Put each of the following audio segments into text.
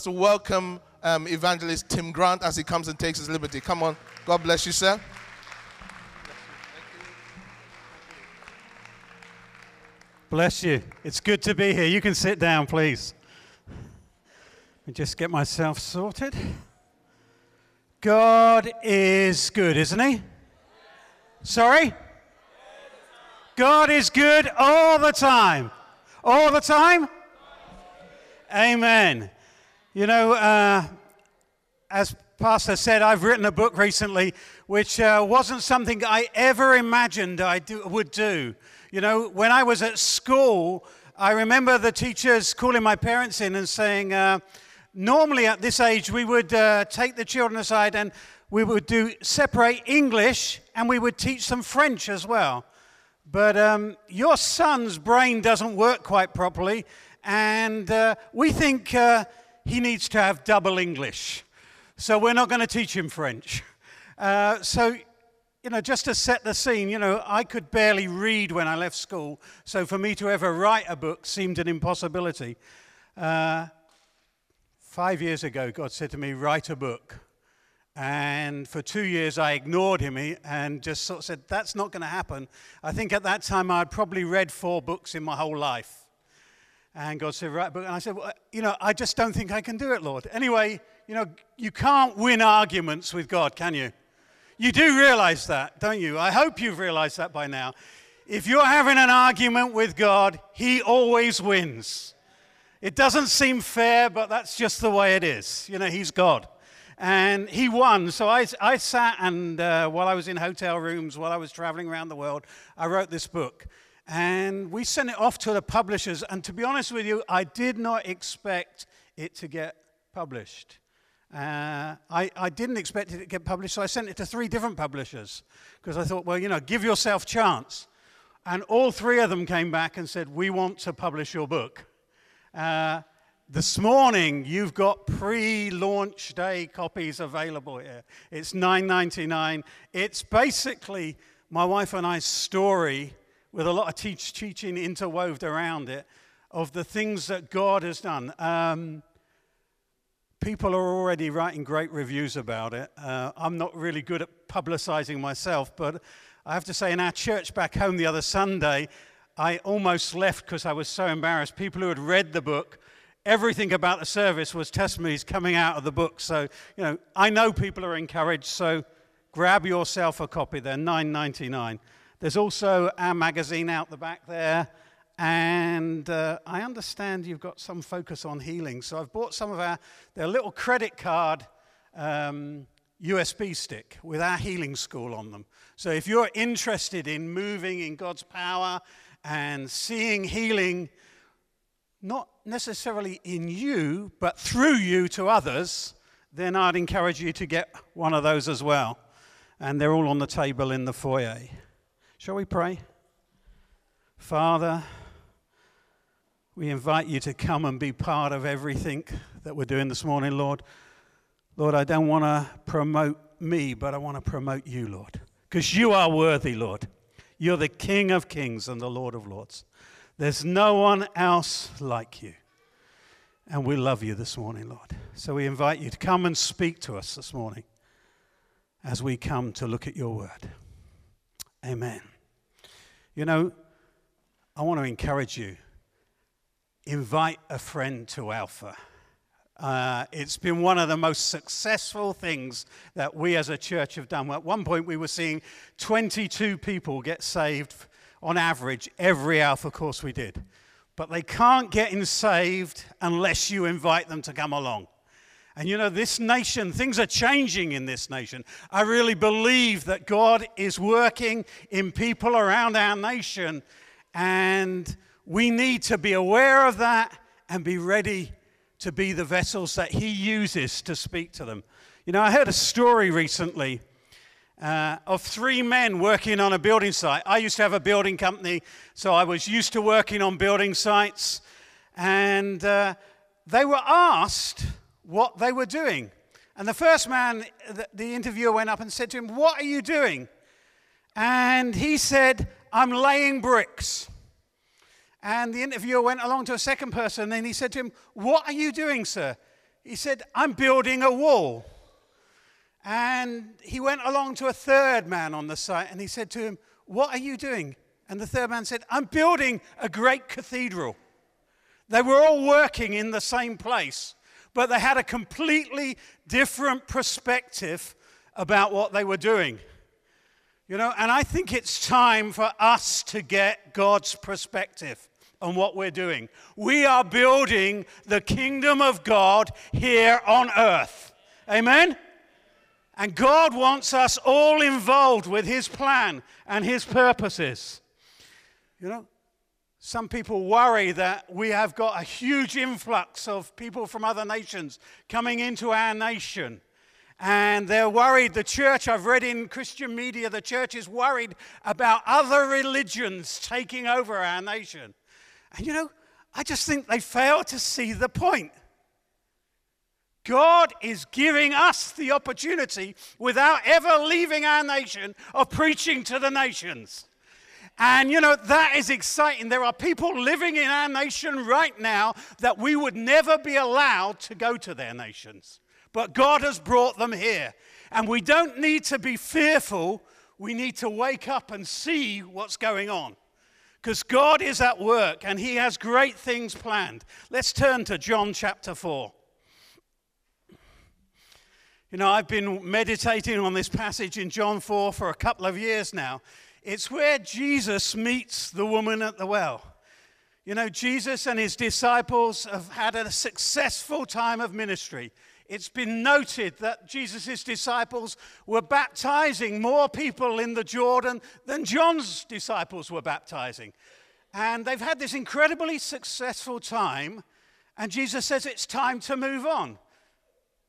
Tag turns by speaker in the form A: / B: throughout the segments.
A: to welcome um, evangelist Tim Grant as he comes and takes his liberty. Come on. God bless you, sir.
B: Bless you. It's good to be here. You can sit down, please. Let me just get myself sorted. God is good, isn't He? Sorry? God is good all the time. All the time? Amen. You know, uh, as Pastor said, I've written a book recently which uh, wasn't something I ever imagined I do, would do. You know, when I was at school, I remember the teachers calling my parents in and saying, uh, normally at this age, we would uh, take the children aside and we would do separate English and we would teach them French as well. But um, your son's brain doesn't work quite properly, and uh, we think uh, he needs to have double English. So we're not going to teach him French. Uh, so, you know, just to set the scene, you know, I could barely read when I left school. So for me to ever write a book seemed an impossibility. Uh, five years ago, God said to me, write a book. And for two years, I ignored him and just sort of said, That's not going to happen. I think at that time, I'd probably read four books in my whole life. And God said, Right. And I said, well, You know, I just don't think I can do it, Lord. Anyway, you know, you can't win arguments with God, can you? You do realize that, don't you? I hope you've realized that by now. If you're having an argument with God, He always wins. It doesn't seem fair, but that's just the way it is. You know, He's God. And he won. So I, I sat and uh, while I was in hotel rooms, while I was traveling around the world, I wrote this book. And we sent it off to the publishers. And to be honest with you, I did not expect it to get published. Uh, I, I, didn't expect it to get published, so I sent it to three different publishers because I thought, well, you know, give yourself a chance. And all three of them came back and said, we want to publish your book. Uh, this morning, you've got pre-launch day copies available here. It's $9.99. It's basically my wife and I's story with a lot of teach, teaching interwoven around it of the things that God has done. Um, people are already writing great reviews about it. Uh, I'm not really good at publicizing myself, but I have to say, in our church back home the other Sunday, I almost left because I was so embarrassed. People who had read the book everything about the service was testimonies coming out of the book. So, you know, I know people are encouraged, so grab yourself a copy. They're $9.99. There's also our magazine out the back there. And uh, I understand you've got some focus on healing. So I've bought some of our, their little credit card um, USB stick with our healing school on them. So if you're interested in moving in God's power and seeing healing, not necessarily in you, but through you to others, then I'd encourage you to get one of those as well. And they're all on the table in the foyer. Shall we pray? Father, we invite you to come and be part of everything that we're doing this morning, Lord. Lord, I don't want to promote me, but I want to promote you, Lord, because you are worthy, Lord. You're the King of kings and the Lord of lords. There's no one else like you. And we love you this morning, Lord. So we invite you to come and speak to us this morning as we come to look at your word. Amen. You know, I want to encourage you invite a friend to Alpha. Uh, it's been one of the most successful things that we as a church have done. At one point, we were seeing 22 people get saved on average every Alpha course we did but they can't get in saved unless you invite them to come along. And you know, this nation, things are changing in this nation. I really believe that God is working in people around our nation, and we need to be aware of that and be ready to be the vessels that He uses to speak to them. You know, I heard a story recently uh, of three men working on a building site. I used to have a building company, so I was used to working on building sites. And uh, they were asked what they were doing. And the first man, the, interviewer went up and said to him, What are you doing? And he said, I'm laying bricks. And the interviewer went along to a second person and he said to him, What are you doing, sir? he said, I'm building a wall. And he went along to a third man on the site and he said to him, What are you doing? And the third man said, I'm building a great cathedral. They were all working in the same place, but they had a completely different perspective about what they were doing. You know, and I think it's time for us to get God's perspective on what we're doing. We are building the kingdom of God here on earth. Amen? And God wants us all involved with His plan and His purposes. You know, some people worry that we have got a huge influx of people from other nations coming into our nation. And they're worried, the church, I've read in Christian media, the church is worried about other religions taking over our nation. And you know, I just think they fail to see the point. God is giving us the opportunity, without ever leaving our nation, of preaching to the nations. And you know, that is exciting. There are people living in our nation right now that we would never be allowed to go to their nations. But God has brought them here. And we don't need to be fearful. We need to wake up and see what's going on. Because God is at work and He has great things planned. Let's turn to John chapter 4. You know, I've been meditating on this passage in John 4 for a couple of years now. It's where Jesus meets the woman at the well. You know, Jesus and his disciples have had a successful time of ministry. It's been noted that Jesus' disciples were baptizing more people in the Jordan than John's disciples were baptizing. And they've had this incredibly successful time, and Jesus says it's time to move on.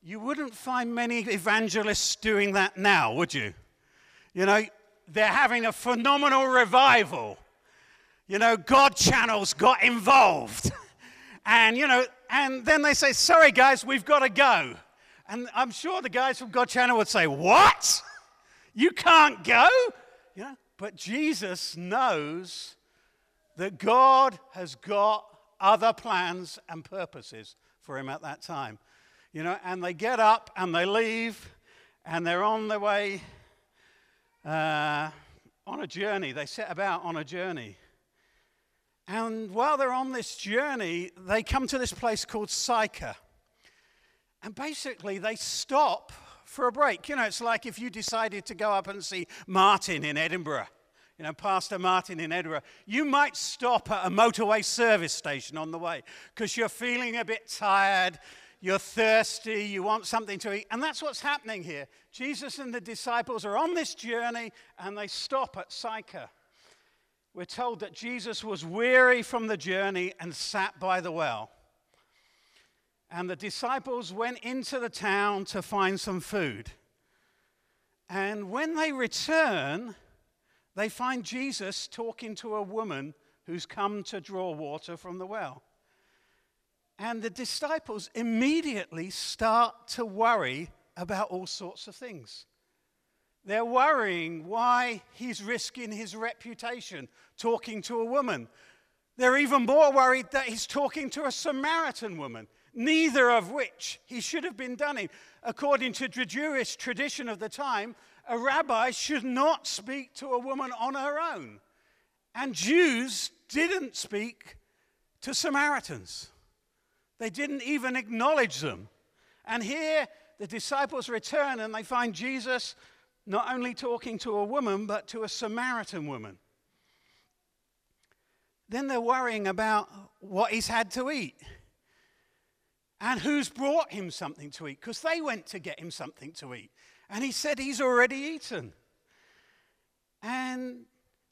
B: You wouldn't find many evangelists doing that now, would you? You know, they're having a phenomenal revival. You know, God channels got involved. and, you know, and then they say, sorry, guys, we've got to go. And I'm sure the guys from God channel would say, what? You can't go? You know, but Jesus knows that God has got other plans and purposes for him at that time. You know, and they get up and they leave and they're on their way uh, on a journey. They set about on a journey. And while they're on this journey, they come to this place called Sychar. And basically, they stop for a break. You know, it's like if you decided to go up and see Martin in Edinburgh, you know, Pastor Martin in Edinburgh, you might stop at a motorway service station on the way because you're feeling a bit tired you're thirsty, you want something to eat. And that's what's happening here. Jesus and the disciples are on this journey and they stop at Sychar. We're told that Jesus was weary from the journey and sat by the well. And the disciples went into the town to find some food. And when they return, they find Jesus talking to a woman who's come to draw water from the well. And the disciples immediately start to worry about all sorts of things. They're worrying why he's risking his reputation talking to a woman. They're even more worried that he's talking to a Samaritan woman, neither of which he should have been done in. According to the Jewish tradition of the time, a rabbi should not speak to a woman on her own. And Jews didn't speak to Samaritans. They didn't even acknowledge them. And here the disciples return and they find Jesus not only talking to a woman, but to a Samaritan woman. Then they're worrying about what he's had to eat and who's brought him something to eat because they went to get him something to eat. And he said he's already eaten. And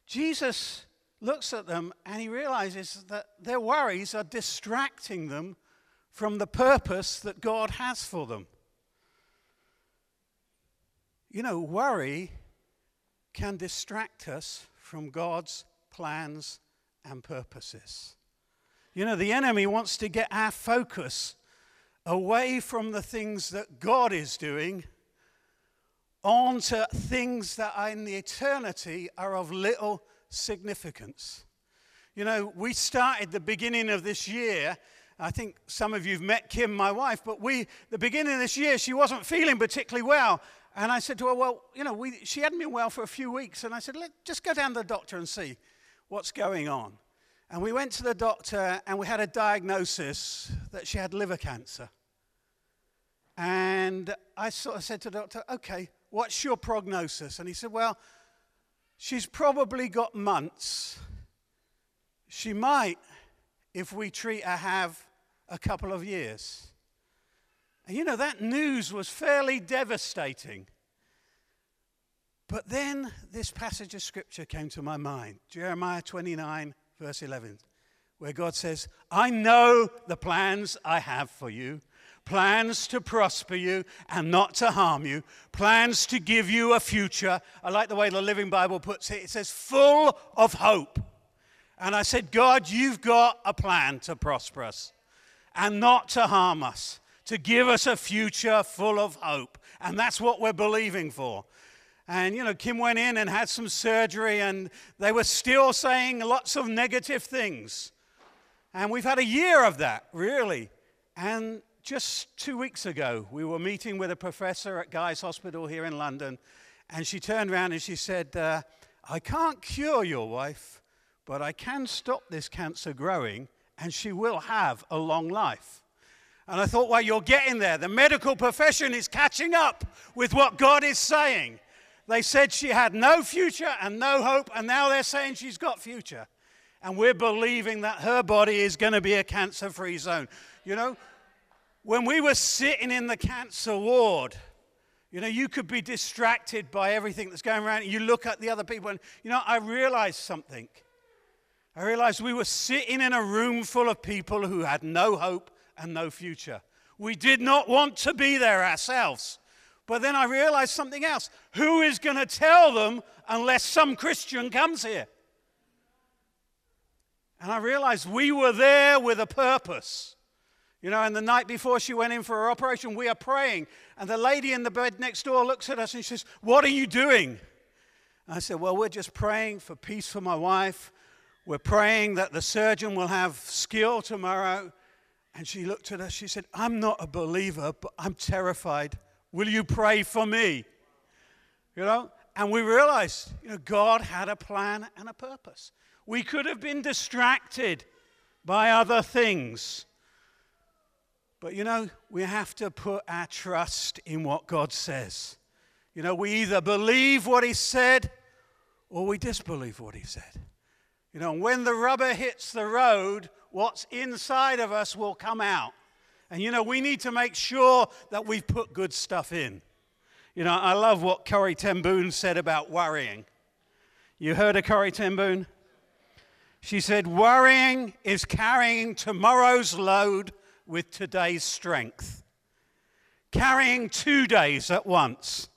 B: Jesus looks at them and he realizes that their worries are distracting them from the purpose that God has for them. You know, worry can distract us from God's plans and purposes. You know, the enemy wants to get our focus away from the things that God is doing onto things that in the eternity are of little significance. You know, we started the beginning of this year I think some of you've met Kim, my wife, but we, the beginning of this year, she wasn't feeling particularly well. And I said to her, Well, you know, we, she hadn't been well for a few weeks. And I said, Let's just go down to the doctor and see what's going on. And we went to the doctor and we had a diagnosis that she had liver cancer. And I sort of said to the doctor, Okay, what's your prognosis? And he said, Well, she's probably got months. She might, if we treat her, have a couple of years. And you know, that news was fairly devastating. But then this passage of scripture came to my mind Jeremiah 29, verse 11, where God says, I know the plans I have for you plans to prosper you and not to harm you, plans to give you a future. I like the way the Living Bible puts it. It says, full of hope. And I said, God, you've got a plan to prosper us and not to harm us to give us a future full of hope. And that's what we're believing for. And, you know, Kim went in and had some surgery, and they were still saying lots of negative things. And we've had a year of that, really. And just two weeks ago, we were meeting with a professor at Guy's Hospital here in London, and she turned around and she said, uh, I can't cure your wife, but I can stop this cancer growing, and she will have a long life. And I thought, well, you're getting there. The medical profession is catching up with what God is saying. They said she had no future and no hope, and now they're saying she's got future. And we're believing that her body is going to be a cancer free zone. You know, when we were sitting in the cancer ward, you know, you could be distracted by everything that's going around. You look at the other people, and, you know, I realized something. I realized we were sitting in a room full of people who had no hope and no future. We did not want to be there ourselves. But then I realized something else. Who is going to tell them unless some Christian comes here? And I realized we were there with a purpose. You know, and the night before she went in for her operation, we are praying. And the lady in the bed next door looks at us and she says, What are you doing? I said, Well, we're just praying for peace for my wife. We're praying that the surgeon will have skill tomorrow and she looked at us. She said, I'm not a believer, but I'm terrified. Will you pray for me? You know? And we realized, you know, God had a plan and a purpose. We could have been distracted by other things. But you know, we have to put our trust in what God says. You know, we either believe what He said or we disbelieve what He said. You know, when the rubber hits the road, what's inside of us will come out. And you know, we need to make sure that we've put good stuff in. You know, I love what Corrie ten Boom said about worrying. You heard of Corrie ten Boom? She said, Worrying is carrying tomorrow's load with today's strength, carrying two days at once.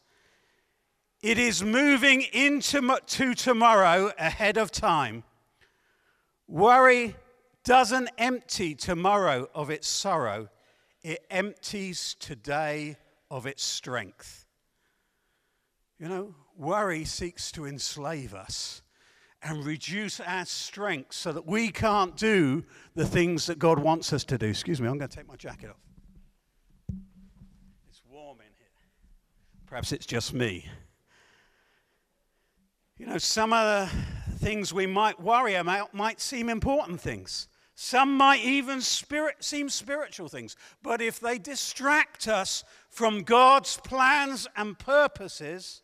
B: It is moving into to tomorrow ahead of time. Worry doesn't empty tomorrow of its sorrow, it empties today of its strength. You know, worry seeks to enslave us and reduce our strength so that we can't do the things that God wants us to do. Excuse me, I'm going to take my jacket off. It's warm in here. Perhaps it's just me. You know, some of the things we might worry about might seem important things. Some might even spirit, seem spiritual things. But if they distract us from God's plans and purposes,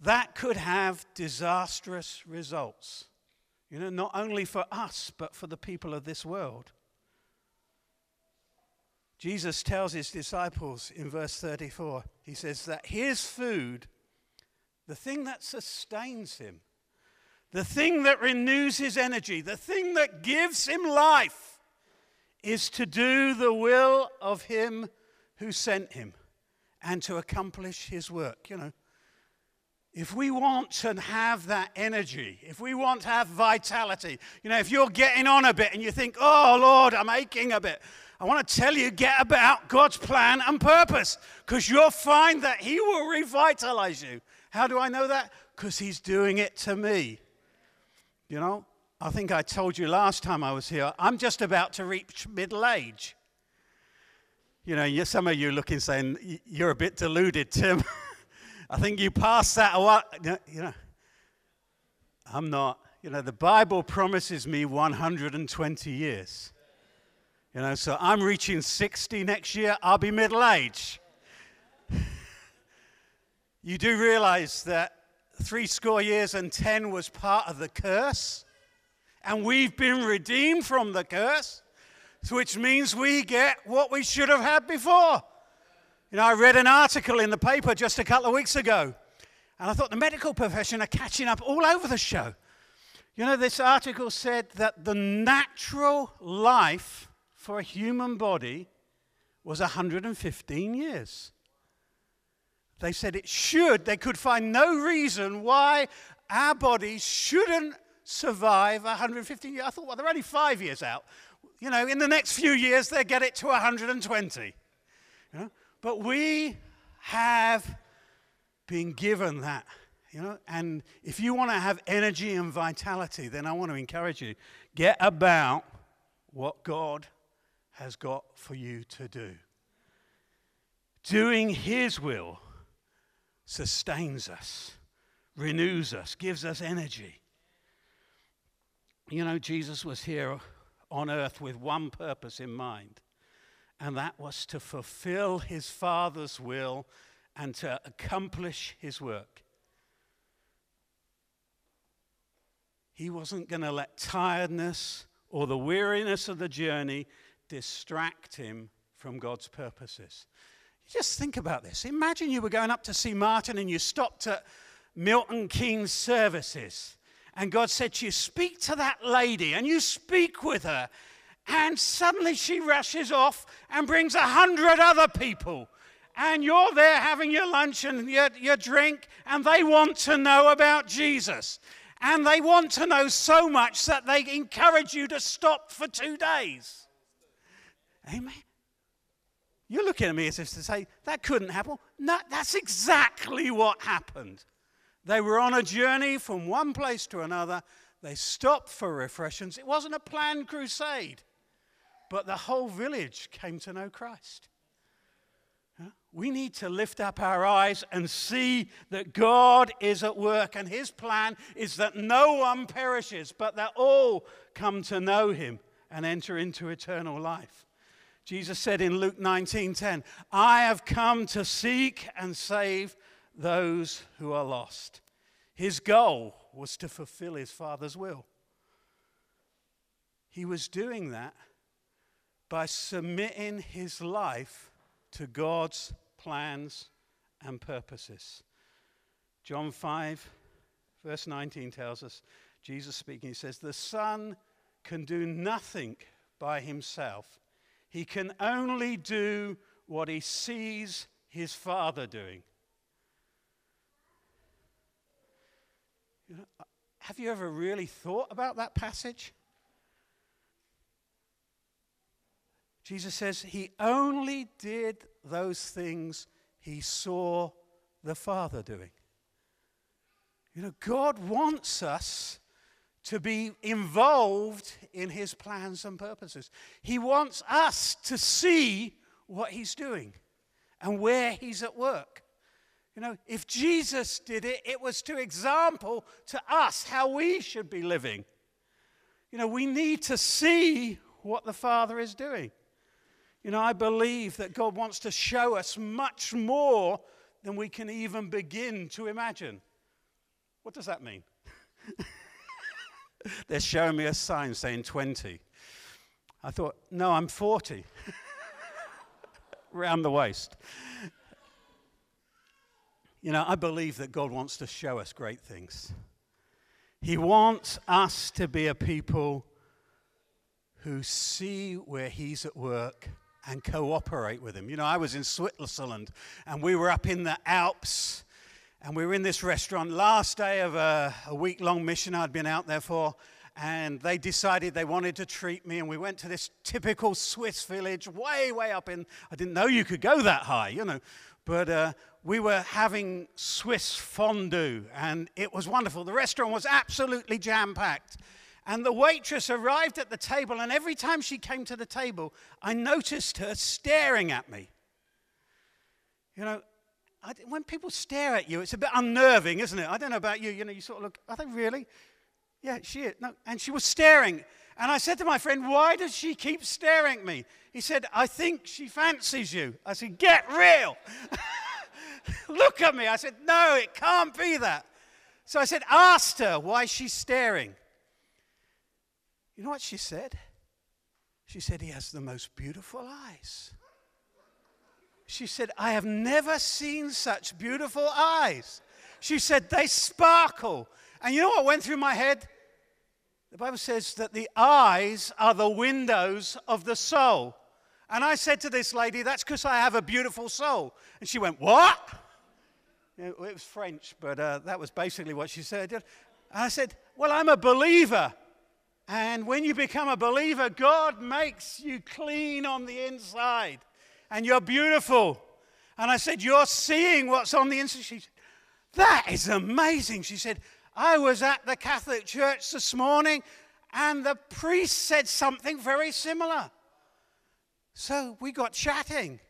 B: that could have disastrous results. You know, not only for us, but for the people of this world. Jesus tells his disciples in verse 34, he says that his food, the thing that sustains him, the thing that renews his energy, the thing that gives him life, is to do the will of him who sent him and to accomplish his work. You know, if we want to have that energy, if we want to have vitality, you know, if you're getting on a bit and you think, oh Lord, I'm aching a bit, I want to tell you, get about God's plan and purpose because you'll find that He will revitalize you. How do I know that? Because He's doing it to me. You know, I think I told you last time I was here, I'm just about to reach middle age. You know, some of you looking saying, You're a bit deluded, Tim. I think you passed that a while. You know, I'm not. You know, the Bible promises me 120 years. You know, so I'm reaching 60 next year. I'll be middle age. You do realize that three score years and 10 was part of the curse, and we've been redeemed from the curse, which means we get what we should have had before. You know, I read an article in the paper just a couple of weeks ago, and I thought the medical profession are catching up all over the show. You know, this article said that the natural life for a human body was 115 years. They said it should, they could find no reason why our bodies shouldn't survive 115 years. I thought, well, they're only five years out. You know, in the next few years, they'll get it to 120. You know? But we have been given that, you know, and if you want to have energy and vitality, then I want to encourage you get about what God has got for you to do. Doing His will sustains us, renews us, gives us energy. You know, Jesus was here on earth with one purpose in mind, and that was to fulfill his Father's will and to accomplish his work. He wasn't going to let tiredness or the weariness of the journey distract him from God's purposes. Just think about this. Imagine you were going up to see Martin and you stopped at Milton Keynes services. And God said to you, Speak to that lady. And you speak with her. And suddenly she rushes off and brings a hundred other people. And you're there having your lunch and your, your drink, and they want to know about Jesus. And they want to know so much that they encourage you to stop for two days. Amen. You're looking at me as if to say, that couldn't happen. No, that's exactly what happened. They were on a journey from one place to another. They stopped for refreshments. It wasn't a planned crusade, but the whole village came to know Christ. We need to lift up our eyes and see that God is at work, and His plan is that no one perishes, but that all come to know Him and enter into eternal life. Jesus said in Luke 19:10, "I have come to seek and save those who are lost." His goal was to fulfill his Father's will. He was doing that by submitting his life to God's plans and purposes. John 5, verse 19 tells us, Jesus speaking, he says, The Son can do nothing by himself. He can only do what he sees his father doing. You know, uh, have you ever really thought about that passage? Jesus says he only did those things he saw the Father doing. You know, God wants us to be involved in his plans and purposes. He wants us to see what he's doing and where he's at work. You know, if Jesus did it, it was to example to us how we should be living. You know, we need to see what the Father is doing. You know, I believe that God wants to show us much more than we can even begin to imagine. What does that mean? They're showing me a sign saying 20. I thought, no, I'm 40. Round the waist. You know, I believe that God wants to show us great things. He wants us to be a people who see where He's at work and cooperate with Him. You know, I was in Switzerland and we were up in the Alps and we were in this restaurant, last day of a, a week long mission I'd been out there for. And they decided they wanted to treat me. And we went to this typical Swiss village, way, way up in. I didn't know you could go that high, you know. But uh, we were having Swiss fondue, and it was wonderful. The restaurant was absolutely jam packed. And the waitress arrived at the table, and every time she came to the table, I noticed her staring at me. You know, when people stare at you, it's a bit unnerving, isn't it? I don't know about you. You know, you sort of look, are they really? Yeah, she is. No. And she was staring. And I said to my friend, Why does she keep staring at me? He said, I think she fancies you. I said, Get real. Look at me. I said, No, it can't be that. So I said, Asked her why she's staring. You know what she said? She said, He has the most beautiful eyes. She said, I have never seen such beautiful eyes. She said, They sparkle. And you know what went through my head? The Bible says that the eyes are the windows of the soul. And I said to this lady, That's because I have a beautiful soul. And she went, What? It was French, but uh, that was basically what she said. And I said, Well, I'm a believer. And when you become a believer, God makes you clean on the inside. And you're beautiful. And I said, You're seeing what's on the inside. She said, That is amazing. She said, I was at the Catholic Church this morning and the priest said something very similar. So we got chatting.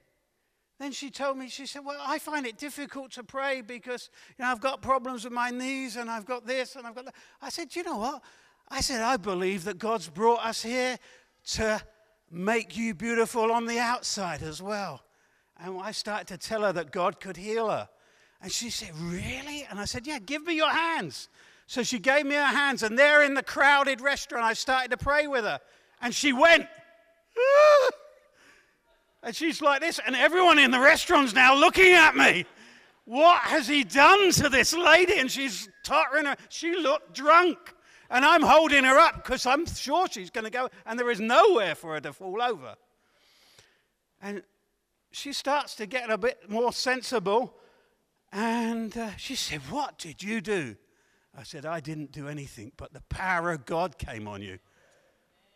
B: Then she told me, she said, Well, I find it difficult to pray because you know, I've got problems with my knees and I've got this and I've got that. I said, You know what? I said, I believe that God's brought us here to make you beautiful on the outside as well. And I started to tell her that God could heal her. And she said, Really? And I said, Yeah, give me your hands. So she gave me her hands, and there in the crowded restaurant, I started to pray with her. And she went, ah! and she's like this, and everyone in the restaurant's now looking at me. What has he done to this lady? And she's tottering her. She looked drunk. And I'm holding her up because I'm sure she's going to go, and there is nowhere for her to fall over. And she starts to get a bit more sensible. And uh, she said, What did you do? I said, I didn't do anything, but the power of God came on you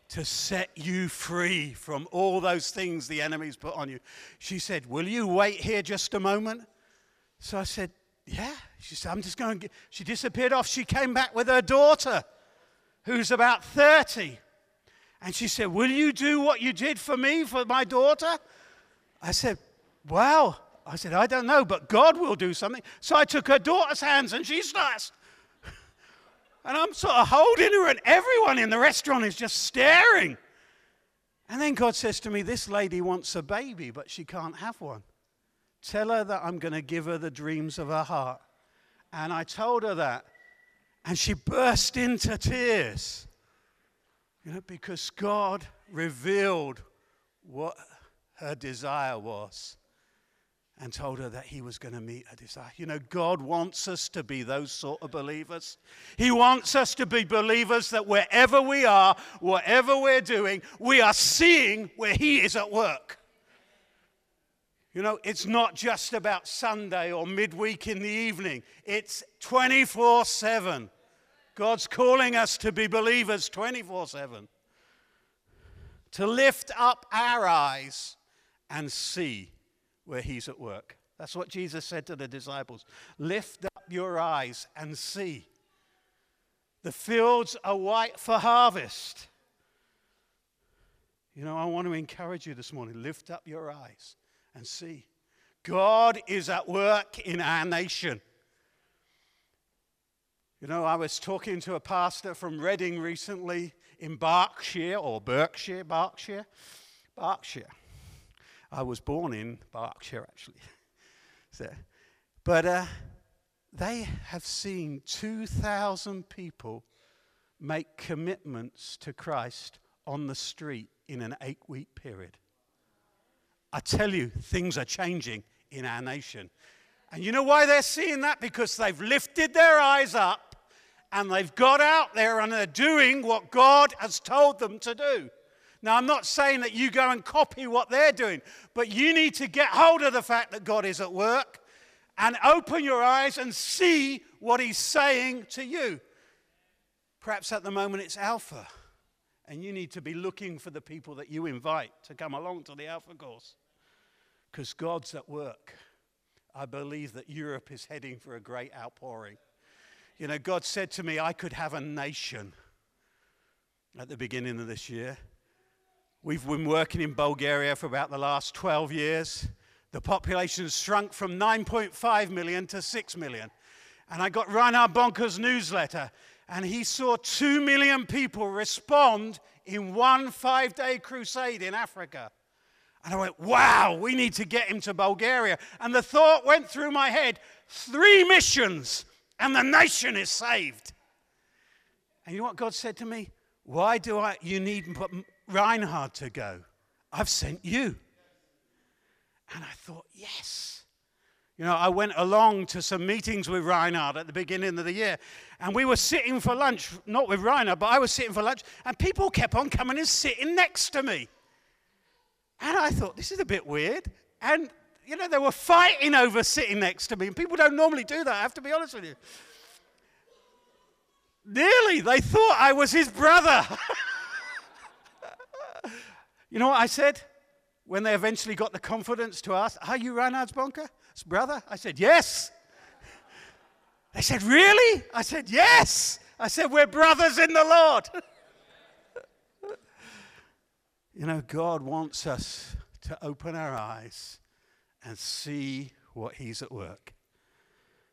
B: to set you free from all those things the enemy's put on you. She said, Will you wait here just a moment? So I said, Yeah. She said, I'm just going. She disappeared off. She came back with her daughter, who's about 30. And she said, Will you do what you did for me, for my daughter? I said, Wow. I said, I don't know, but God will do something. So I took her daughter's hands and she starts. And I'm sort of holding her, and everyone in the restaurant is just staring. And then God says to me, This lady wants a baby, but she can't have one. Tell her that I'm going to give her the dreams of her heart. And I told her that. And she burst into tears. You know, because God revealed what her desire was and told her that he was going to meet her desire. You know, God wants us to be those sort of believers. He wants us to be believers that wherever we are, whatever we're doing, we are seeing where he is at work. You know, it's not just about Sunday or midweek in the evening, it's 24 7. God's calling us to be believers 24 7. To lift up our eyes and see where he's at work. That's what Jesus said to the disciples. Lift up your eyes and see. The fields are white for harvest. You know, I want to encourage you this morning lift up your eyes and see. God is at work in our nation. You know, I was talking to a pastor from Reading recently in Berkshire, or Berkshire, Berkshire, Berkshire. I was born in Berkshire, actually. so, but uh, they have seen 2,000 people make commitments to Christ on the street in an eight week period. I tell you, things are changing in our nation. And you know why they're seeing that? Because they've lifted their eyes up and they've got out there and they're doing what God has told them to do. Now, I'm not saying that you go and copy what they're doing, but you need to get hold of the fact that God is at work and open your eyes and see what He's saying to you. Perhaps at the moment it's Alpha, and you need to be looking for the people that you invite to come along to the Alpha course because God's at work. I believe that Europe is heading for a great outpouring. You know, God said to me, I could have a nation at the beginning of this year. We've been working in Bulgaria for about the last 12 years. The population has shrunk from 9.5 million to 6 million. And I got Reinhard Bonnke's newsletter, and he saw 2 million people respond in one five day crusade in Africa. And I went, wow, we need to get him to Bulgaria. And the thought went through my head three missions, and the nation is saved. And you know what God said to me? Why do I, you need Reinhard to go? I've sent you. And I thought, yes. You know, I went along to some meetings with Reinhard at the beginning of the year, and we were sitting for lunch, not with Reinhard, but I was sitting for lunch, and people kept on coming and sitting next to me. And I thought, this is a bit weird. And, you know, they were fighting over sitting next to me, and people don't normally do that, I have to be honest with you. Nearly, they thought I was his brother. you know what I said? When they eventually got the confidence to ask, Are you Reinhard's Bonnke's brother? I said, Yes. They said, Really? I said, Yes. I said, We're brothers in the Lord. you know, God wants us to open our eyes and see what He's at work.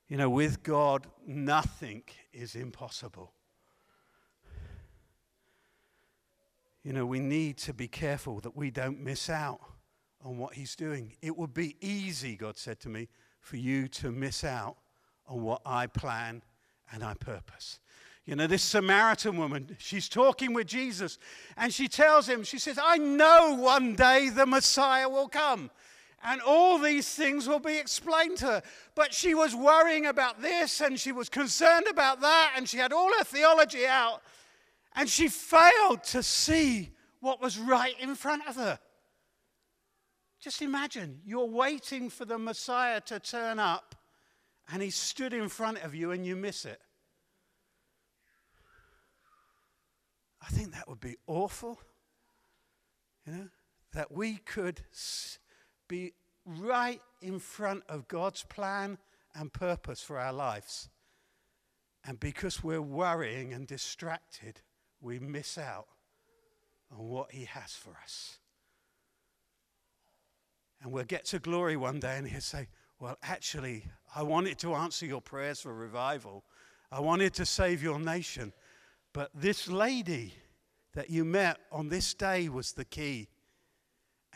B: You know, with God, nothing is impossible. You know, we need to be careful that we don't miss out on what He's doing. It would be easy, God said to me, for you to miss out on what I plan and I purpose. You know, this Samaritan woman, she's talking with Jesus and she tells him, she says, I know one day the Messiah will come and all these things will be explained to her. But she was worrying about this and she was concerned about that and she had all her theology out and she failed to see what was right in front of her. Just imagine you're waiting for the Messiah to turn up and he stood in front of you and you miss it. I think that would be awful. You know, that we could be right in front of God's plan and purpose for our lives. And because we're worrying and distracted, we miss out on what He has for us. And we'll get to glory one day and He'll say, Well, actually, I wanted to answer your prayers for revival, I wanted to save your nation. But this lady that you met on this day was the key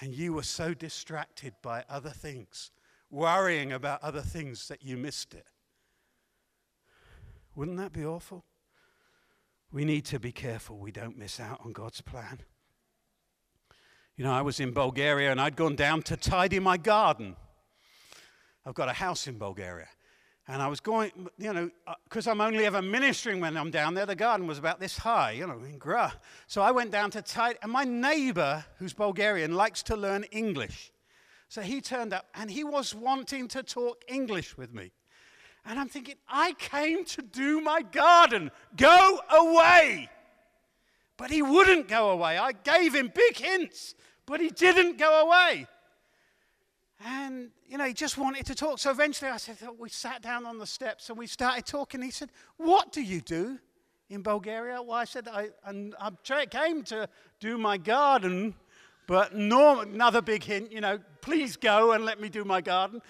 B: and you were so distracted by other things, worrying about other things that you missed it. Wouldn't that be awful? We need to be careful we don't miss out on God's plan. You know, I was in Bulgaria and I'd gone down to tidy my garden. I've got a house in Bulgaria. And I was going, you know, because uh, I'm only ever ministering when I'm down there, the garden was about this high, you know, in Gra. So I went down to tight, and my neighbor, who's Bulgarian, likes to learn English. So he turned up and he was wanting to talk English with me. And I'm thinking, I came to do my garden. Go away. But he wouldn't go away. I gave him big hints, but he didn't go away. And, you know, he just wanted to talk. So eventually I said, oh, we sat down on the steps and we started talking. He said, What do you do in Bulgaria? Well, I said, I, and I came to do my garden, but norm- another big hint, you know, please go and let me do my garden.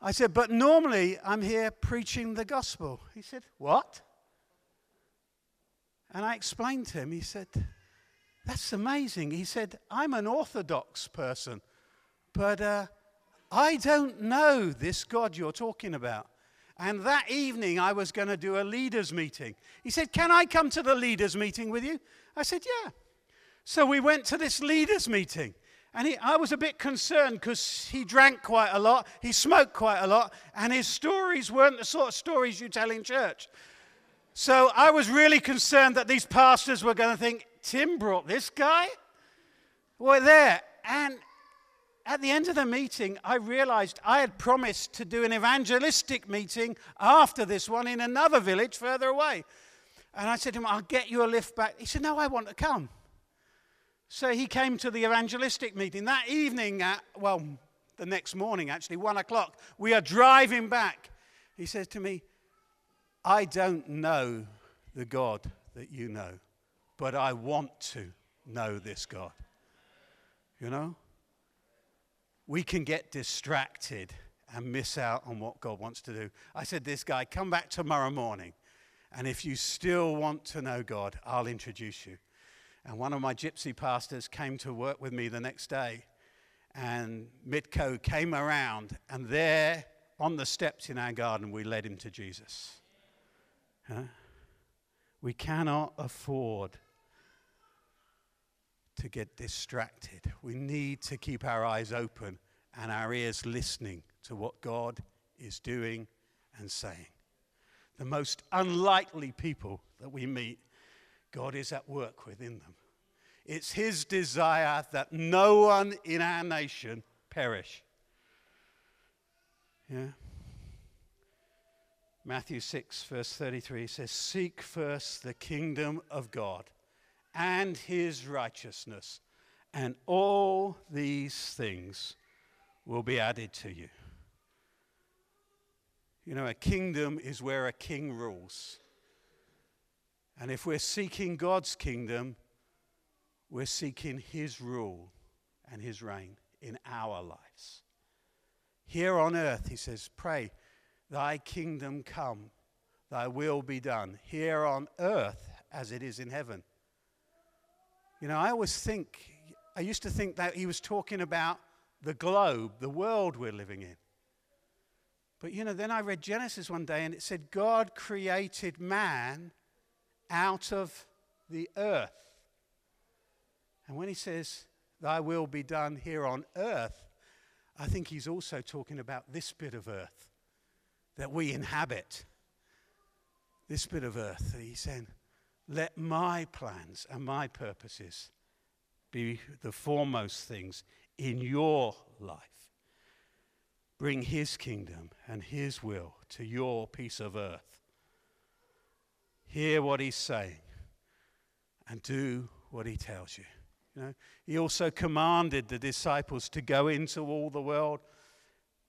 B: I said, But normally I'm here preaching the gospel. He said, What? And I explained to him, he said, That's amazing. He said, I'm an Orthodox person, but. Uh, I don't know this God you're talking about. And that evening, I was going to do a leaders' meeting. He said, Can I come to the leaders' meeting with you? I said, Yeah. So we went to this leaders' meeting. And he, I was a bit concerned because he drank quite a lot, he smoked quite a lot, and his stories weren't the sort of stories you tell in church. So I was really concerned that these pastors were going to think, Tim brought this guy? We're there. And at the end of the meeting, I realized I had promised to do an evangelistic meeting after this one in another village further away. And I said to him, I'll get you a lift back. He said, No, I want to come. So he came to the evangelistic meeting. That evening, at, well, the next morning, actually, one o'clock, we are driving back. He says to me, I don't know the God that you know, but I want to know this God. You know? We can get distracted and miss out on what God wants to do. I said, This guy, come back tomorrow morning. And if you still want to know God, I'll introduce you. And one of my gypsy pastors came to work with me the next day. And Mitko came around, and there on the steps in our garden, we led him to Jesus. Huh? We cannot afford to get distracted. We need to keep our eyes open and our ears listening to what God is doing and saying. The most unlikely people that we meet, God is at work within them. It's His desire that no one in our nation perish. Yeah? Matthew 6, verse 33 says, Seek first the kingdom of God and his righteousness, and all these things will be added to you. You know, a kingdom is where a king rules. And if we're seeking God's kingdom, we're seeking his rule and his reign in our lives. Here on earth, he says, Pray, thy kingdom come, thy will be done, here on earth as it is in heaven. You know, I always think, I used to think that he was talking about the globe, the world we're living in. But you know, then I read Genesis one day and it said God created man out of the earth. And when he says, Thy will be done here on earth, I think he's also talking about this bit of earth that we inhabit. This bit of earth. That he's saying, let my plans and my purposes be the foremost things in your life. Bring his kingdom and his will to your piece of earth. Hear what he's saying and do what he tells you. You know, he also commanded the disciples to go into all the world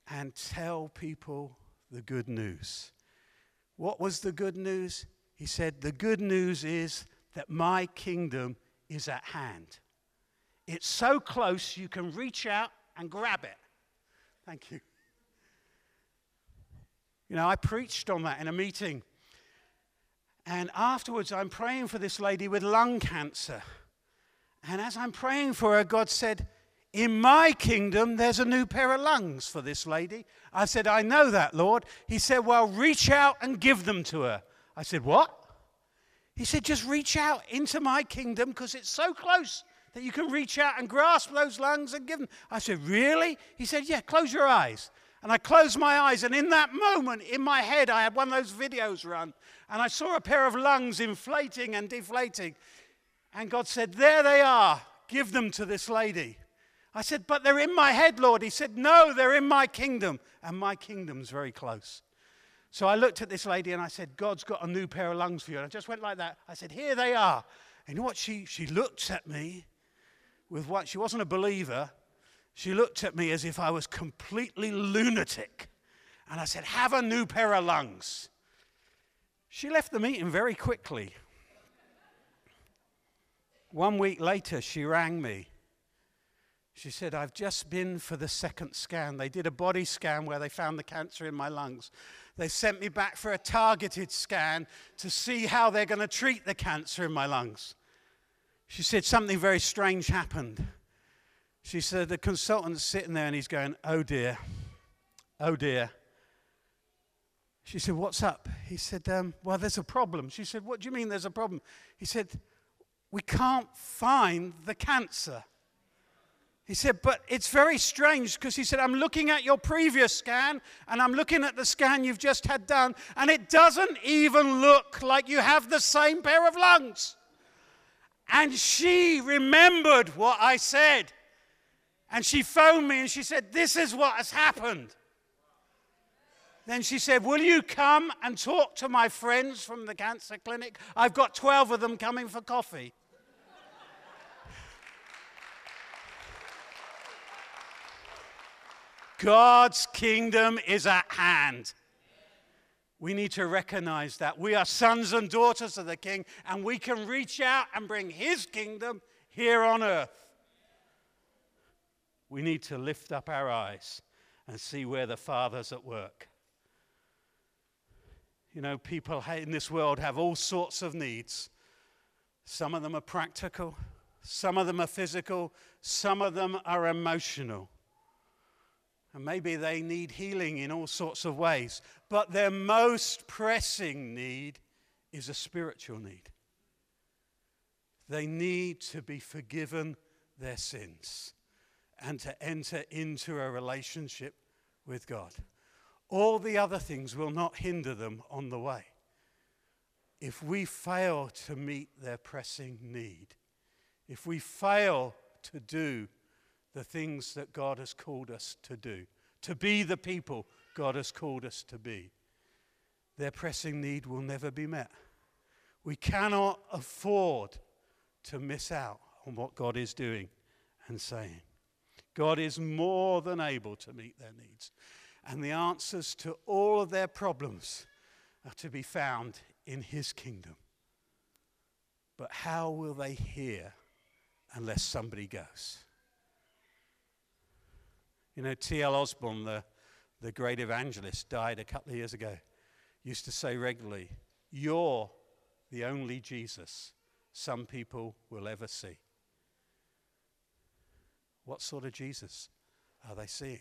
B: and tell people the good news. What was the good news? He said, The good news is that my kingdom is at hand. It's so close you can reach out and grab it. Thank you. You know, I preached on that in a meeting. And afterwards, I'm praying for this lady with lung cancer. And as I'm praying for her, God said, In my kingdom, there's a new pair of lungs for this lady. I said, I know that, Lord. He said, Well, reach out and give them to her. I said, What? He said, Just reach out into my kingdom because it's so close that you can reach out and grasp those lungs and give them. I said, Really? He said, Yeah, close your eyes. And I closed my eyes, and in that moment, in my head, I had one of those videos run, and I saw a pair of lungs inflating and deflating. And God said, There they are. Give them to this lady. I said, But they're in my head, Lord. He said, No, they're in my kingdom. And my kingdom's very close. So I looked at this lady and I said, God's got a new pair of lungs for you. And I just went like that. I said, Here they are. And you know what? She, she looked at me with what? She wasn't a believer. She looked at me as if I was completely lunatic. And I said, Have a new pair of lungs. She left the meeting very quickly. One week later, she rang me. She said, I've just been for the second scan. They did a body scan where they found the cancer in my lungs. They sent me back for a targeted scan to see how they're going to treat the cancer in my lungs. She said something very strange happened. She said the consultant's sitting there and he's going, Oh dear, oh dear. She said, What's up? He said, um, Well, there's a problem. She said, What do you mean there's a problem? He said, We can't find the cancer. He said, but it's very strange because he said, I'm looking at your previous scan and I'm looking at the scan you've just had done, and it doesn't even look like you have the same pair of lungs. And she remembered what I said. And she phoned me and she said, This is what has happened. Then she said, Will you come and talk to my friends from the cancer clinic? I've got 12 of them coming for coffee. God's kingdom is at hand. We need to recognize that we are sons and daughters of the King, and we can reach out and bring His kingdom here on earth. We need to lift up our eyes and see where the Father's at work. You know, people in this world have all sorts of needs. Some of them are practical, some of them are physical, some of them are emotional. And maybe they need healing in all sorts of ways. But their most pressing need is a spiritual need. They need to be forgiven their sins and to enter into a relationship with God. All the other things will not hinder them on the way. If we fail to meet their pressing need, if we fail to do the things that God has called us to do, to be the people God has called us to be, their pressing need will never be met. We cannot afford to miss out on what God is doing and saying. God is more than able to meet their needs. And the answers to all of their problems are to be found in His kingdom. But how will they hear unless somebody goes? You know, T.L. Osborn, the, the great evangelist, died a couple of years ago, used to say regularly, You're the only Jesus some people will ever see. What sort of Jesus are they seeing?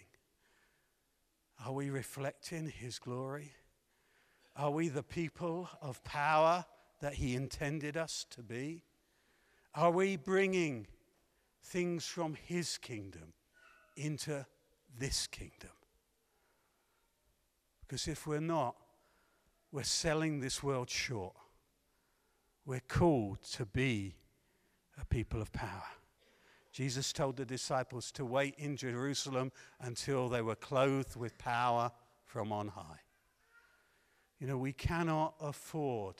B: Are we reflecting his glory? Are we the people of power that he intended us to be? Are we bringing things from his kingdom into this kingdom. Because if we're not, we're selling this world short. We're called to be a people of power. Jesus told the disciples to wait in Jerusalem until they were clothed with power from on high. You know, we cannot afford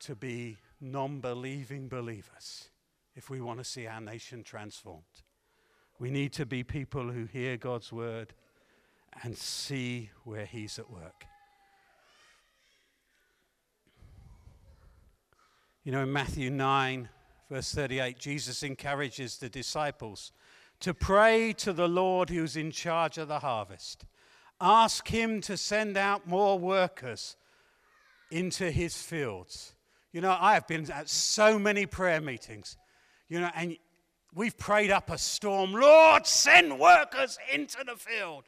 B: to be non believing believers if we want to see our nation transformed. We need to be people who hear God's word and see where He's at work. You know, in Matthew 9, verse 38, Jesus encourages the disciples to pray to the Lord who's in charge of the harvest. Ask Him to send out more workers into His fields. You know, I have been at so many prayer meetings, you know, and We've prayed up a storm. Lord, send workers into the field.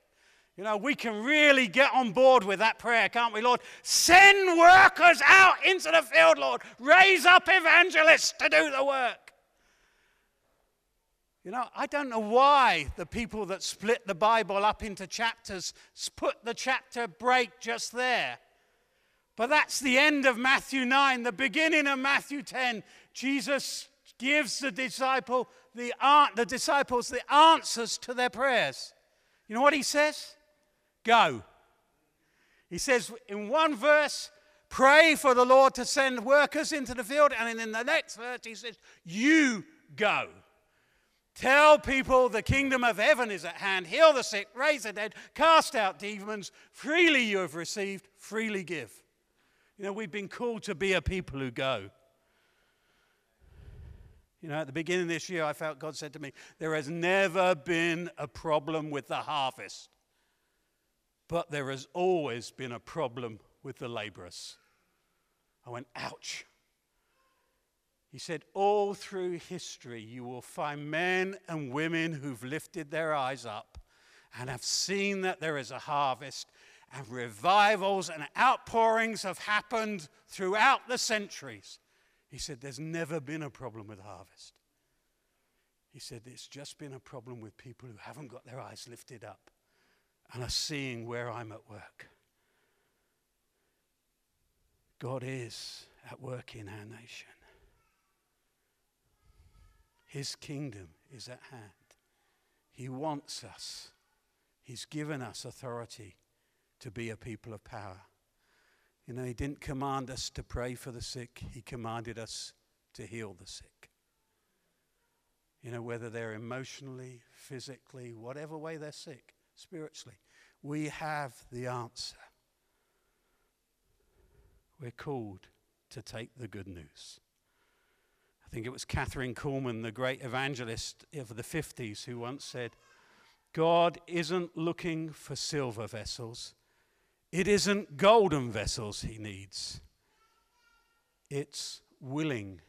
B: You know, we can really get on board with that prayer, can't we, Lord? Send workers out into the field, Lord. Raise up evangelists to do the work. You know, I don't know why the people that split the Bible up into chapters put the chapter break just there. But that's the end of Matthew 9, the beginning of Matthew 10. Jesus gives the disciple the, the disciples the answers to their prayers. You know what he says? Go. He says in one verse, pray for the Lord to send workers into the field. And in the next verse, he says, You go. Tell people the kingdom of heaven is at hand. Heal the sick, raise the dead, cast out demons. Freely you have received, freely give. You know, we've been called to be a people who go. You know, at the beginning of this year, I felt God said to me, There has never been a problem with the harvest, but there has always been a problem with the laborers. I went, Ouch. He said, All through history, you will find men and women who've lifted their eyes up and have seen that there is a harvest, and revivals and outpourings have happened throughout the centuries. He said, There's never been a problem with harvest. He said, It's just been a problem with people who haven't got their eyes lifted up and are seeing where I'm at work. God is at work in our nation. His kingdom is at hand. He wants us. He's given us authority to be a people of power. You know, He didn't command us to pray for the sick, He commanded us to heal the sick. You know, whether they're emotionally, physically, whatever way they're sick, spiritually, we have the answer. We're called to take the good news. I think it was Kathryn Kuhlman, the great evangelist of the 50s, who once said, God isn't looking for silver vessels. It isn't golden vessels he needs. It's willing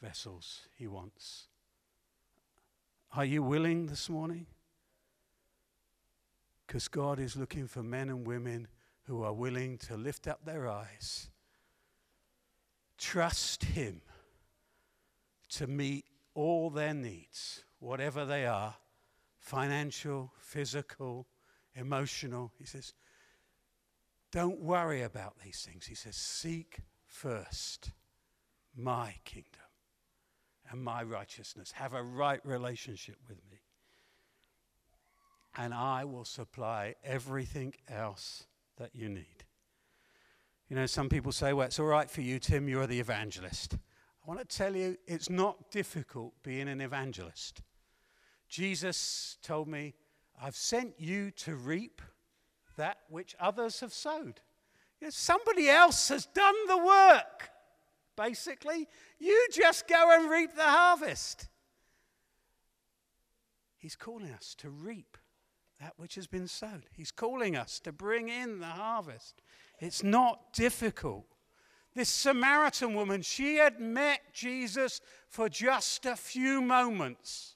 B: vessels he wants. Are you willing this morning? Because God is looking for men and women who are willing to lift up their eyes, trust Him to meet all their needs, whatever they are financial, physical, emotional. He says, don't worry about these things. He says, seek first my kingdom and my righteousness. Have a right relationship with me. And I will supply everything else that you need. You know, some people say, well, it's all right for you, Tim, you're the evangelist. I want to tell you, it's not difficult being an evangelist. Jesus told me, I've sent you to reap that which others have sowed. You know, somebody else has done the work, basically. You just go and reap the harvest. He's calling us to reap that which has been sown. He's calling us to bring in the harvest. It's not difficult. This Samaritan woman, she had met Jesus for just a few moments.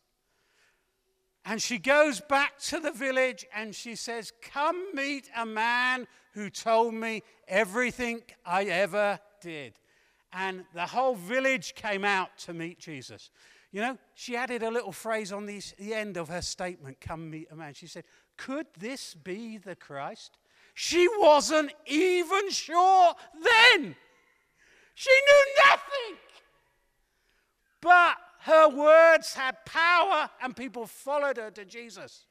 B: And she goes back to the village and she says, Come meet a man who told me everything I ever did. And the whole village came out to meet Jesus. You know, she added a little phrase on the, the end of her statement, Come meet a man. She said, Could this be the Christ? She wasn't even sure then. She knew nothing. But her words had power, and people followed her to Jesus.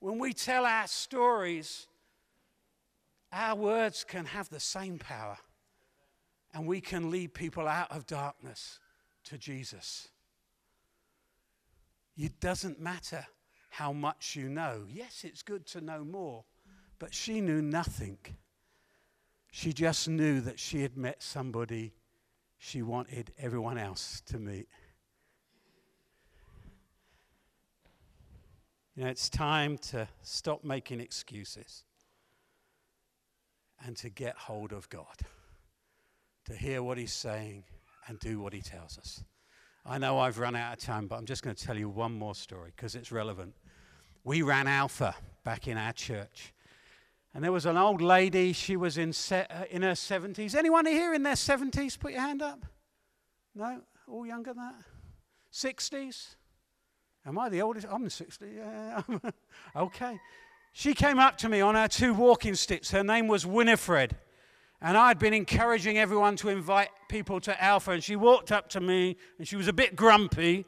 B: When we tell our stories, our words can have the same power, and we can lead people out of darkness to Jesus. It doesn't matter how much you know. Yes, it's good to know more, but she knew nothing. She just knew that she had met somebody she wanted everyone else to meet. You know, it's time to stop making excuses and to get hold of God, to hear what He's saying and do what He tells us. I know I've run out of time, but I'm just going to tell you one more story because it's relevant. We ran Alpha back in our church. And there was an old lady, she was in, se- uh, in her 70s. Anyone here in their 70s? Put your hand up. No? All younger than that? 60s? Am I the oldest? I'm 60. Yeah. okay. She came up to me on her two walking sticks. Her name was Winifred. And I'd been encouraging everyone to invite people to Alpha. And she walked up to me and she was a bit grumpy.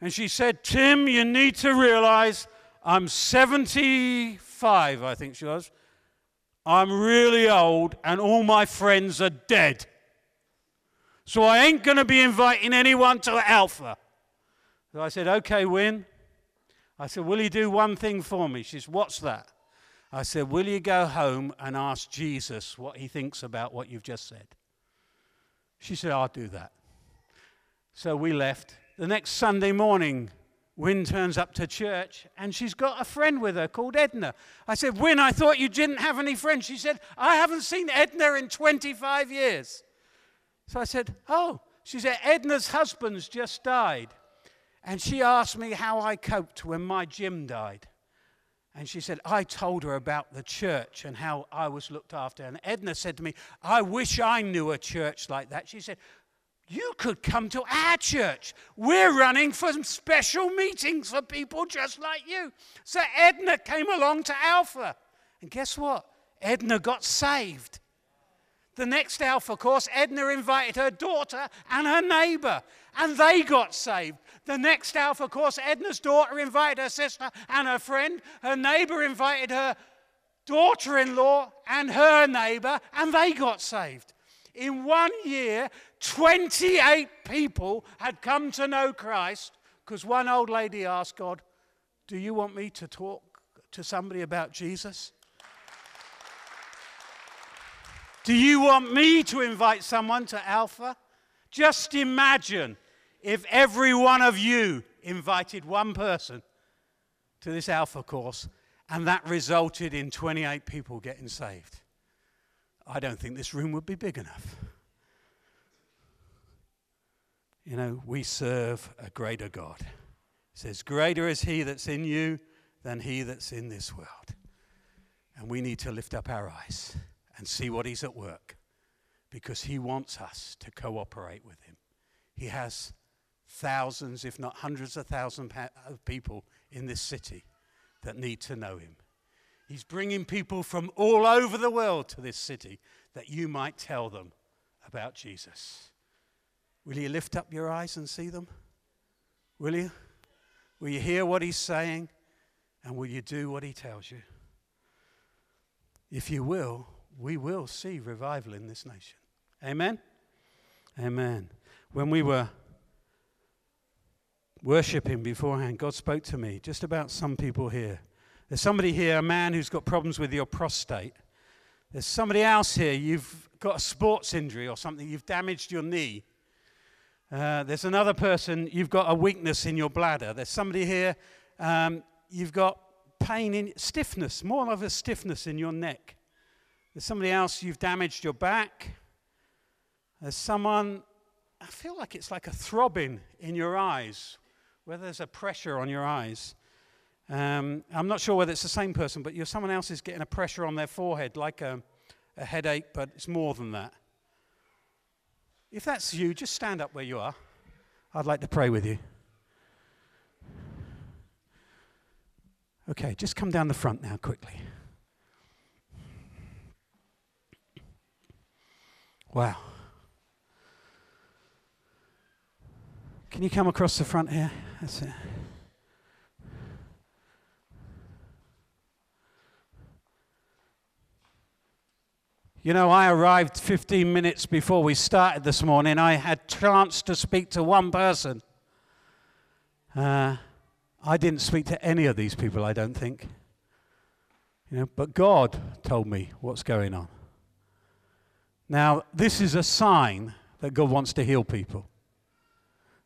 B: And she said, Tim, you need to realize I'm 75, I think she was. I'm really old and all my friends are dead. So I ain't going to be inviting anyone to Alpha. So I said, Okay, Win. I said, Will you do one thing for me? She said, What's that? I said, Will you go home and ask Jesus what he thinks about what you've just said? She said, I'll do that. So we left. The next Sunday morning, Win turns up to church and she's got a friend with her called Edna. I said, Win, I thought you didn't have any friends. She said, I haven't seen Edna in 25 years. So I said, Oh, she said, Edna's husband's just died. And she asked me how I coped when my Jim died. And she said, I told her about the church and how I was looked after. And Edna said to me, I wish I knew a church like that. She said, you could come to our church. We're running for some special meetings for people just like you. So Edna came along to Alpha. And guess what? Edna got saved. The next Alpha course, Edna invited her daughter and her neighbor, and they got saved. The next Alpha course, Edna's daughter invited her sister and her friend. Her neighbor invited her daughter in law and her neighbor, and they got saved. In one year, 28 people had come to know Christ because one old lady asked God, Do you want me to talk to somebody about Jesus? Do you want me to invite someone to Alpha? Just imagine if every one of you invited one person to this Alpha course and that resulted in 28 people getting saved. I don't think this room would be big enough. You know, we serve a greater God. It says, Greater is he that's in you than he that's in this world. And we need to lift up our eyes and see what he's at work because he wants us to cooperate with him. He has thousands, if not hundreds of thousands of people in this city that need to know him. He's bringing people from all over the world to this city that you might tell them about Jesus. Will you lift up your eyes and see them? Will you? Will you hear what he's saying? And will you do what he tells you? If you will, we will see revival in this nation. Amen? Amen. When we were worshiping beforehand, God spoke to me just about some people here. There's somebody here, a man who's got problems with your prostate. There's somebody else here, you've got a sports injury or something, you've damaged your knee. Uh, there's another person, you've got a weakness in your bladder. There's somebody here, um, you've got pain in stiffness, more of a stiffness in your neck. There's somebody else, you've damaged your back. There's someone, I feel like it's like a throbbing in your eyes, where there's a pressure on your eyes. Um, I'm not sure whether it's the same person, but you're someone else is getting a pressure on their forehead, like a, a headache, but it's more than that. If that's you, just stand up where you are. I'd like to pray with you. Okay, just come down the front now quickly. Wow. Can you come across the front here? That's it. You know, I arrived 15 minutes before we started this morning. I had chance to speak to one person. Uh, I didn't speak to any of these people, I don't think. You know, but God told me what's going on. Now, this is a sign that God wants to heal people.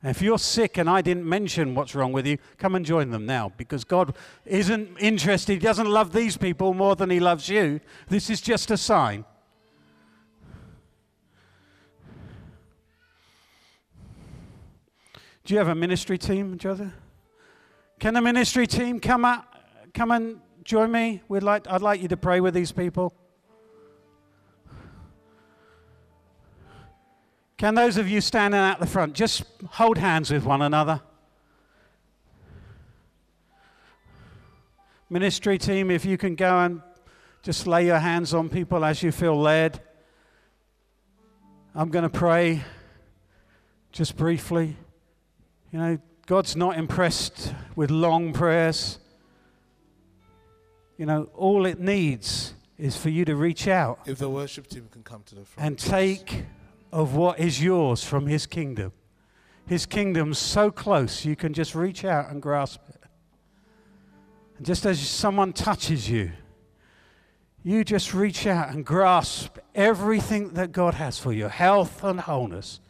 B: And if you're sick and I didn't mention what's wrong with you, come and join them now because God isn't interested. He doesn't love these people more than He loves you. This is just a sign. Do you have a ministry team, Joseph? Can the ministry team come up, come and join me? We'd like, I'd like you to pray with these people. Can those of you standing at the front just hold hands with one another? Ministry team, if you can go and just lay your hands on people as you feel led. I'm going to pray just briefly. You know, God's not impressed with long prayers. You know, all it needs is for you to reach out.
A: If the worship team can come to the front.
B: And take of what is yours from His kingdom. His kingdom's so close, you can just reach out and grasp it. And just as someone touches you, you just reach out and grasp everything that God has for you health and wholeness.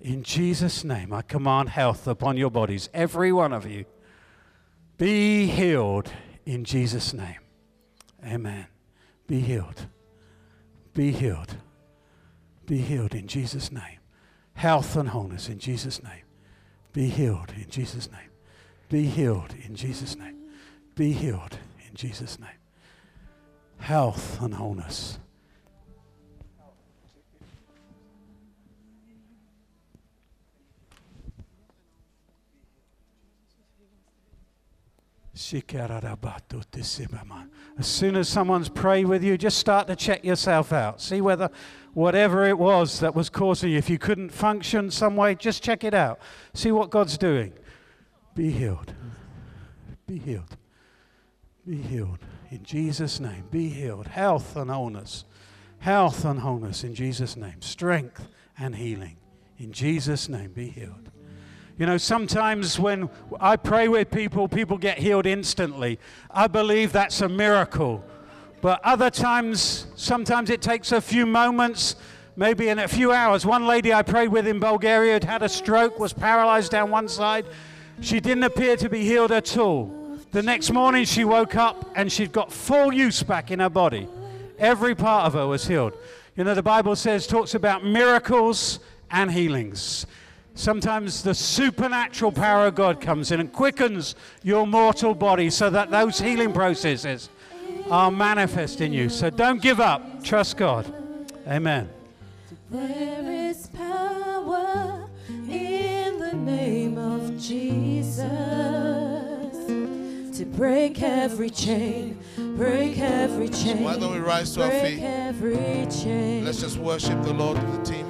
B: In Jesus' name, I command health upon your bodies, every one of you. Be healed in Jesus' name. Amen. Be healed. Be healed. Be healed in Jesus' name. Health and wholeness in Jesus' name. Be healed in Jesus' name. Be healed in Jesus' name. Be healed in Jesus' name. Health and wholeness. As soon as someone's prayed with you, just start to check yourself out. See whether whatever it was that was causing you, if you couldn't function some way, just check it out. See what God's doing. Be healed. Be healed. Be healed. In Jesus' name, be healed. Health and wholeness. Health and wholeness in Jesus' name. Strength and healing. In Jesus' name, be healed. You know, sometimes when I pray with people, people get healed instantly. I believe that's a miracle. But other times, sometimes it takes a few moments, maybe in a few hours. One lady I prayed with in Bulgaria had had a stroke, was paralyzed down one side. She didn't appear to be healed at all. The next morning, she woke up and she'd got full use back in her body. Every part of her was healed. You know, the Bible says, talks about miracles and healings. Sometimes the supernatural power of God comes in and quickens your mortal body so that those healing processes are manifest in you. So don't give up. Trust God. Amen.
C: There is power in the name of Jesus to break every chain, break every chain.
A: Why don't we rise to our feet?
C: every chain.
A: Let's just worship the Lord with the team.